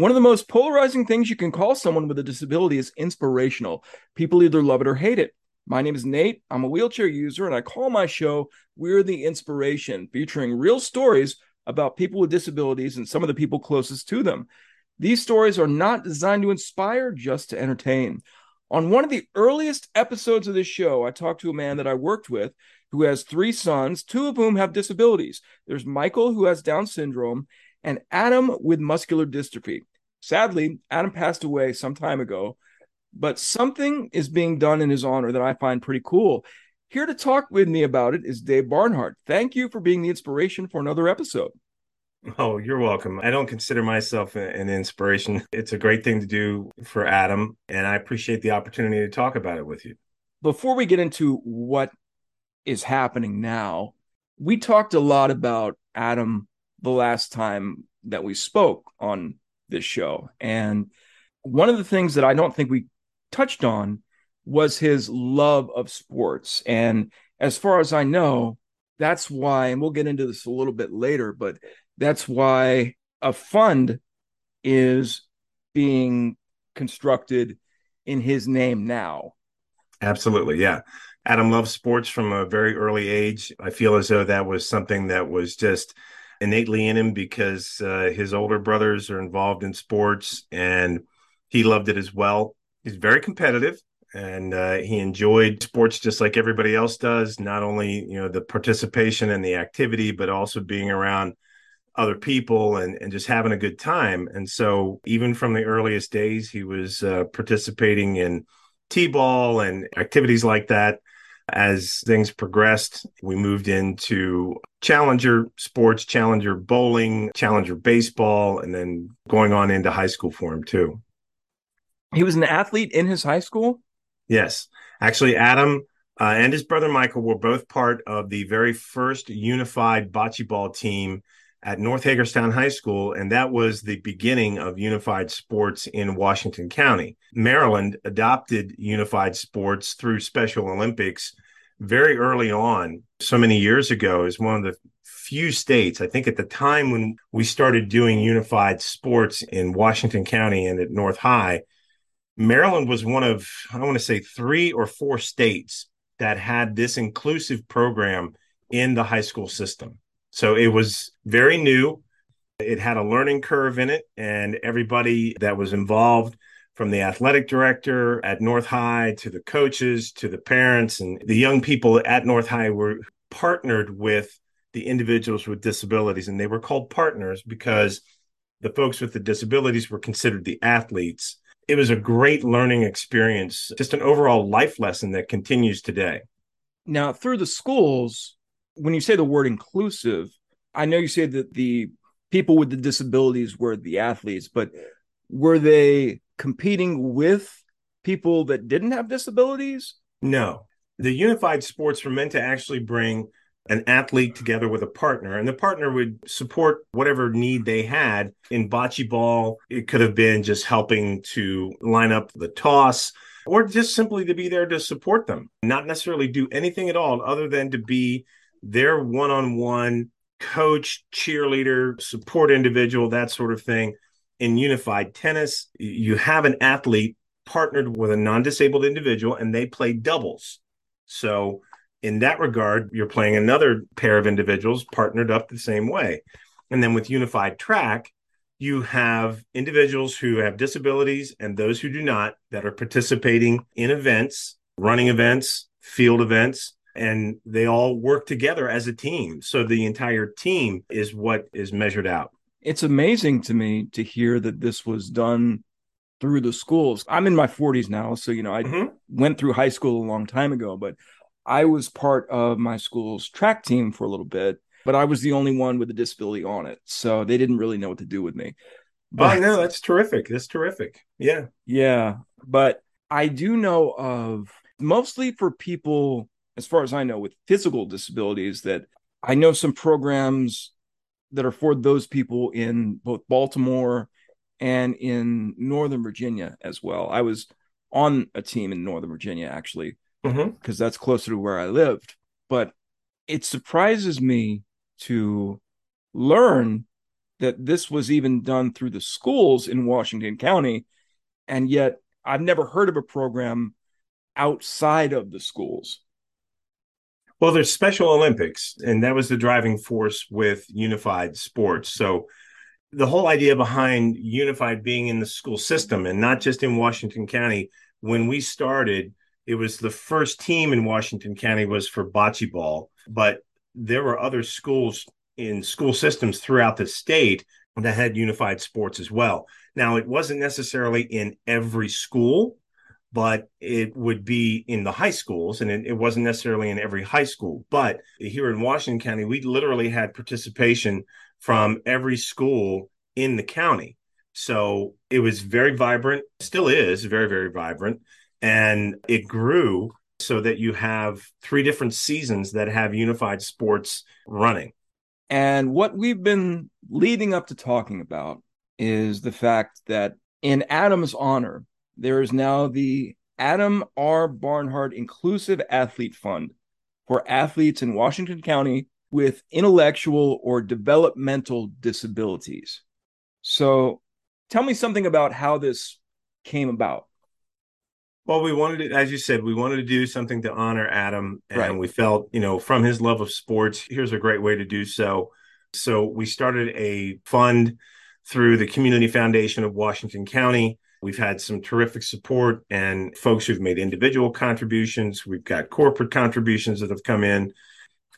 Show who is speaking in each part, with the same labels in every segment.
Speaker 1: One of the most polarizing things you can call someone with a disability is inspirational. People either love it or hate it. My name is Nate. I'm a wheelchair user, and I call my show We're the Inspiration, featuring real stories about people with disabilities and some of the people closest to them. These stories are not designed to inspire, just to entertain. On one of the earliest episodes of this show, I talked to a man that I worked with who has three sons, two of whom have disabilities. There's Michael, who has Down syndrome, and Adam with muscular dystrophy. Sadly, Adam passed away some time ago, but something is being done in his honor that I find pretty cool. Here to talk with me about it is Dave Barnhart. Thank you for being the inspiration for another episode.
Speaker 2: Oh, you're welcome. I don't consider myself an inspiration. It's a great thing to do for Adam, and I appreciate the opportunity to talk about it with you.
Speaker 1: Before we get into what is happening now, we talked a lot about Adam the last time that we spoke on this show. And one of the things that I don't think we touched on was his love of sports. And as far as I know, that's why, and we'll get into this a little bit later, but that's why a fund is being constructed in his name now.
Speaker 2: Absolutely. Yeah. Adam loves sports from a very early age. I feel as though that was something that was just innately in him because uh, his older brothers are involved in sports and he loved it as well. He's very competitive and uh, he enjoyed sports just like everybody else does. Not only you know the participation and the activity, but also being around other people and, and just having a good time. And so even from the earliest days, he was uh, participating in t-ball and activities like that as things progressed, we moved into challenger sports, challenger bowling, challenger baseball, and then going on into high school for him too.
Speaker 1: He was an athlete in his high school?
Speaker 2: Yes. Actually, Adam uh, and his brother Michael were both part of the very first unified bocce ball team at North Hagerstown High School, and that was the beginning of unified sports in Washington County. Maryland adopted unified sports through Special Olympics very early on, so many years ago, is one of the few states, I think at the time when we started doing unified sports in Washington County and at North High, Maryland was one of, I want to say, three or four states that had this inclusive program in the high school system. So it was very new. It had a learning curve in it, and everybody that was involved from the athletic director at North High to the coaches to the parents and the young people at North High were partnered with the individuals with disabilities. And they were called partners because the folks with the disabilities were considered the athletes. It was a great learning experience, just an overall life lesson that continues today.
Speaker 1: Now, through the schools, when you say the word inclusive, I know you say that the people with the disabilities were the athletes, but were they competing with people that didn't have disabilities?
Speaker 2: No. The unified sports were meant to actually bring an athlete together with a partner, and the partner would support whatever need they had. In bocce ball, it could have been just helping to line up the toss or just simply to be there to support them, not necessarily do anything at all other than to be their one on one coach, cheerleader, support individual, that sort of thing. In unified tennis, you have an athlete partnered with a non disabled individual and they play doubles. So, in that regard, you're playing another pair of individuals partnered up the same way. And then with unified track, you have individuals who have disabilities and those who do not that are participating in events, running events, field events, and they all work together as a team. So the entire team is what is measured out.
Speaker 1: It's amazing to me to hear that this was done through the schools. I'm in my 40s now, so you know, I mm-hmm. went through high school a long time ago, but I was part of my school's track team for a little bit, but I was the only one with a disability on it. So they didn't really know what to do with me.
Speaker 2: But oh, no, that's terrific. That's terrific. Yeah.
Speaker 1: Yeah. But I do know of mostly for people as far as I know, with physical disabilities that I know some programs that are for those people in both Baltimore and in Northern Virginia as well. I was on a team in Northern Virginia actually, because mm-hmm. that's closer to where I lived. But it surprises me to learn that this was even done through the schools in Washington County. And yet I've never heard of a program outside of the schools.
Speaker 2: Well, there's Special Olympics, and that was the driving force with unified sports. So the whole idea behind unified being in the school system and not just in Washington County, when we started, it was the first team in Washington County was for bocce ball, but there were other schools in school systems throughout the state that had unified sports as well. Now, it wasn't necessarily in every school, but it would be in the high schools, and it, it, wasn't necessarily in every high school. But here in Washington County, we literally had participation from every school in the county. So it was very vibrant, still is very, very vibrant. And it grew so that you have three different seasons that have unified sports running.
Speaker 1: And what we've been leading up to talking about is the fact that in Adam's honor, there is now the Adam R. Barnhart Inclusive Athlete Fund for athletes in Washington County with intellectual or developmental disabilities. So tell me something about how this came about.
Speaker 2: Well, we wanted to, as you said, we wanted to do something to honor Adam. And right. we felt, you know, from his love of sports, here's a great way to do so. So we started a fund through the Community Foundation of Washington County. We've had some terrific support and folks who've made individual contributions. We've got corporate contributions that have come in.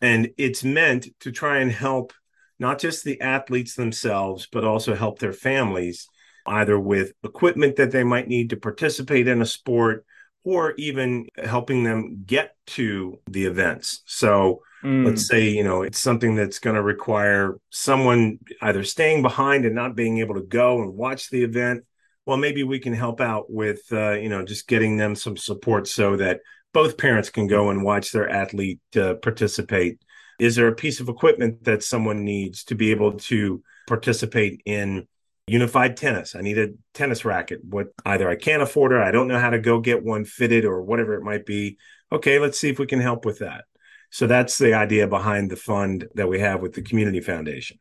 Speaker 2: And it's meant to try and help not just the athletes themselves, but also help their families, either with equipment that they might need to participate in a sport or even helping them get to the events. So mm. let's say, you know, it's something that's going to require someone either staying behind and not being able to go and watch the event. Well, maybe we can help out with, uh, you know, just getting them some support so that both parents can go and watch their athlete uh, participate. Is there a piece of equipment that someone needs to be able to participate in unified tennis. I need a tennis racket. What either I can't afford it, I don't know how to go get one fitted or whatever it might be. Okay, let's see if we can help with that. So that's the idea behind the fund that we have with the Community Foundation.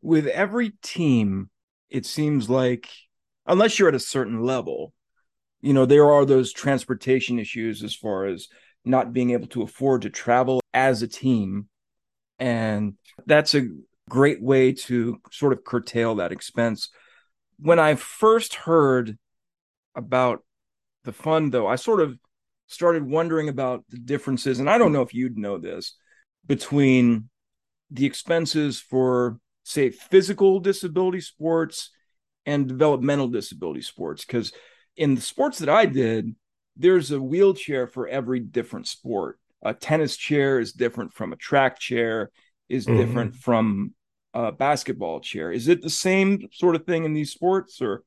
Speaker 1: With every team, it seems like unless you're at a certain level, you know, there are those transportation issues as far as not being able to afford to travel as a team. And that's a great way to sort of curtail that expense. When I first heard about the fund, though, I sort of started wondering about the differences, and I don't know if you'd know this, between the expenses for, say, physical disability sports and developmental disability sports. Because in the sports that I did, there's a wheelchair for every different sport. A tennis chair is different from a track chair is mm-hmm. different from a basketball chair. Is it the same sort of thing in these sports or?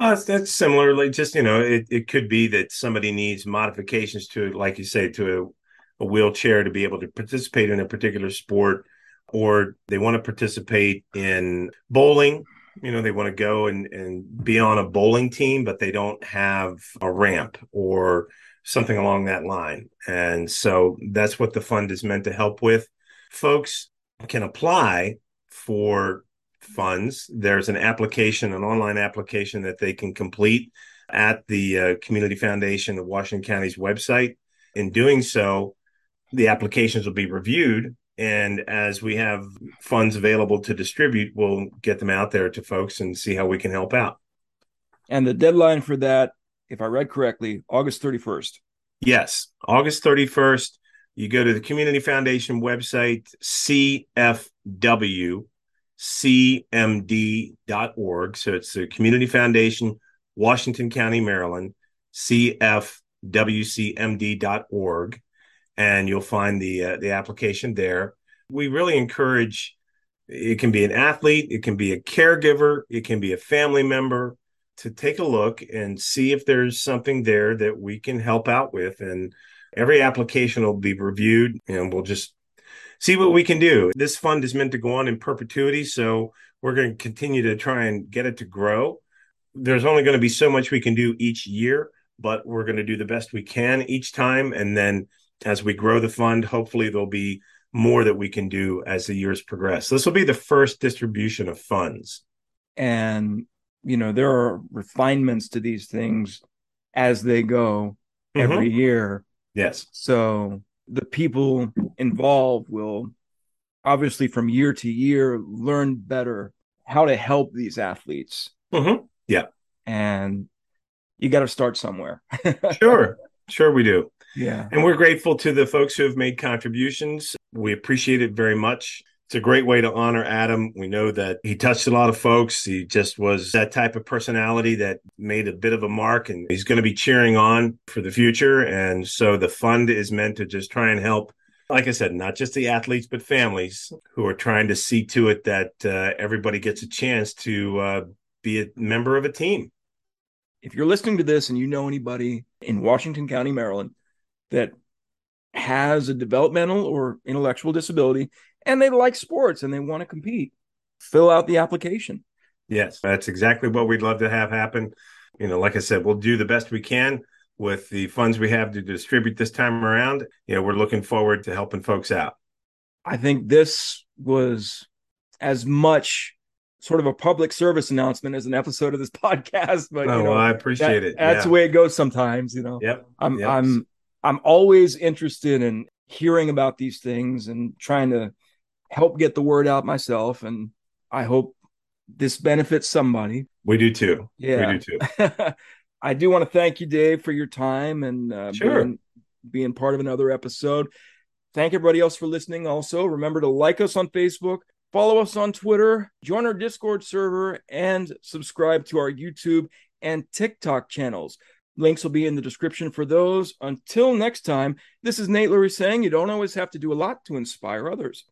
Speaker 2: Uh, that's similarly just, you know, it, it could be that somebody needs modifications to, like you say, to a, a wheelchair to be able to participate in a particular sport, or they want to participate in bowling. You know, they want to go and, and be on a bowling team, but they don't have a ramp or something along that line. And so that's what the fund is meant to help with folks can apply for funds. There's an application, an online application that they can complete at the uh, Community Foundation of Washington County's website. In doing so, the applications will be reviewed. And as we have funds available to distribute, we'll get them out there to folks and see how we can help out.
Speaker 1: And the deadline for that, if I read correctly, August 31st.
Speaker 2: Yes, August 31st you go to the Community Foundation website, cfwcmd.org. So it's the Community Foundation, Washington County, Maryland, cfwcmd.org. And you'll find the uh, the application there. We really encourage it can be an athlete, it can be a caregiver, it can be a family member to take a look and see if there's something there that we can help out with. And Every application will be reviewed and we'll just see what we can do. This fund is meant to go on in perpetuity. So we're going to continue to try and get it to grow. There's only going to be so much we can do each year, but we're going to do the best we can each time. And then as we grow the fund, hopefully there'll be more that we can do as the years progress. This will be the first distribution of funds.
Speaker 1: And, you know, there are refinements to these things as they go mm-hmm. every year.
Speaker 2: Yes.
Speaker 1: So the people involved will obviously from year to year learn better how to help these athletes.
Speaker 2: Mm-hmm. Yeah.
Speaker 1: And you got to start somewhere.
Speaker 2: sure. Sure, we do.
Speaker 1: Yeah.
Speaker 2: And we're grateful to the folks who have made contributions. We appreciate it very much. It's a great way to honor Adam. We know that he touched a lot of folks. He just was that type of personality that made a bit of a mark, and he's going to be cheering on for the future. And so the fund is meant to just try and help, like I said, not just the athletes, but families who are trying to see to it that uh, everybody gets a chance to uh, be a member of a team.
Speaker 1: If you're listening to this and you know anybody in Washington County, Maryland, that has a developmental or intellectual disability and they like sports and they want to compete, fill out the application.
Speaker 2: Yes, that's exactly what we'd love to have happen. You know, like I said, we'll do the best we can with the funds we have to distribute this time around. You know, we're looking forward to helping folks out.
Speaker 1: I think this was as much sort of a public service announcement as an episode of this podcast. But
Speaker 2: oh,
Speaker 1: you know,
Speaker 2: well, I appreciate
Speaker 1: that,
Speaker 2: it.
Speaker 1: That's yeah. the way it goes sometimes. You know.
Speaker 2: Yep.
Speaker 1: I'm
Speaker 2: yep.
Speaker 1: I'm I'm always interested in hearing about these things and trying to help get the word out myself. And I hope this benefits somebody.
Speaker 2: We do too.
Speaker 1: Yeah.
Speaker 2: We do too.
Speaker 1: I do want to thank you, Dave, for your time and uh,
Speaker 2: sure.
Speaker 1: being, being part of another episode. Thank everybody else for listening. Also, remember to like us on Facebook, follow us on Twitter, join our Discord server, and subscribe to our YouTube and TikTok channels. Links will be in the description for those. Until next time, this is Nate Lurie saying you don't always have to do a lot to inspire others.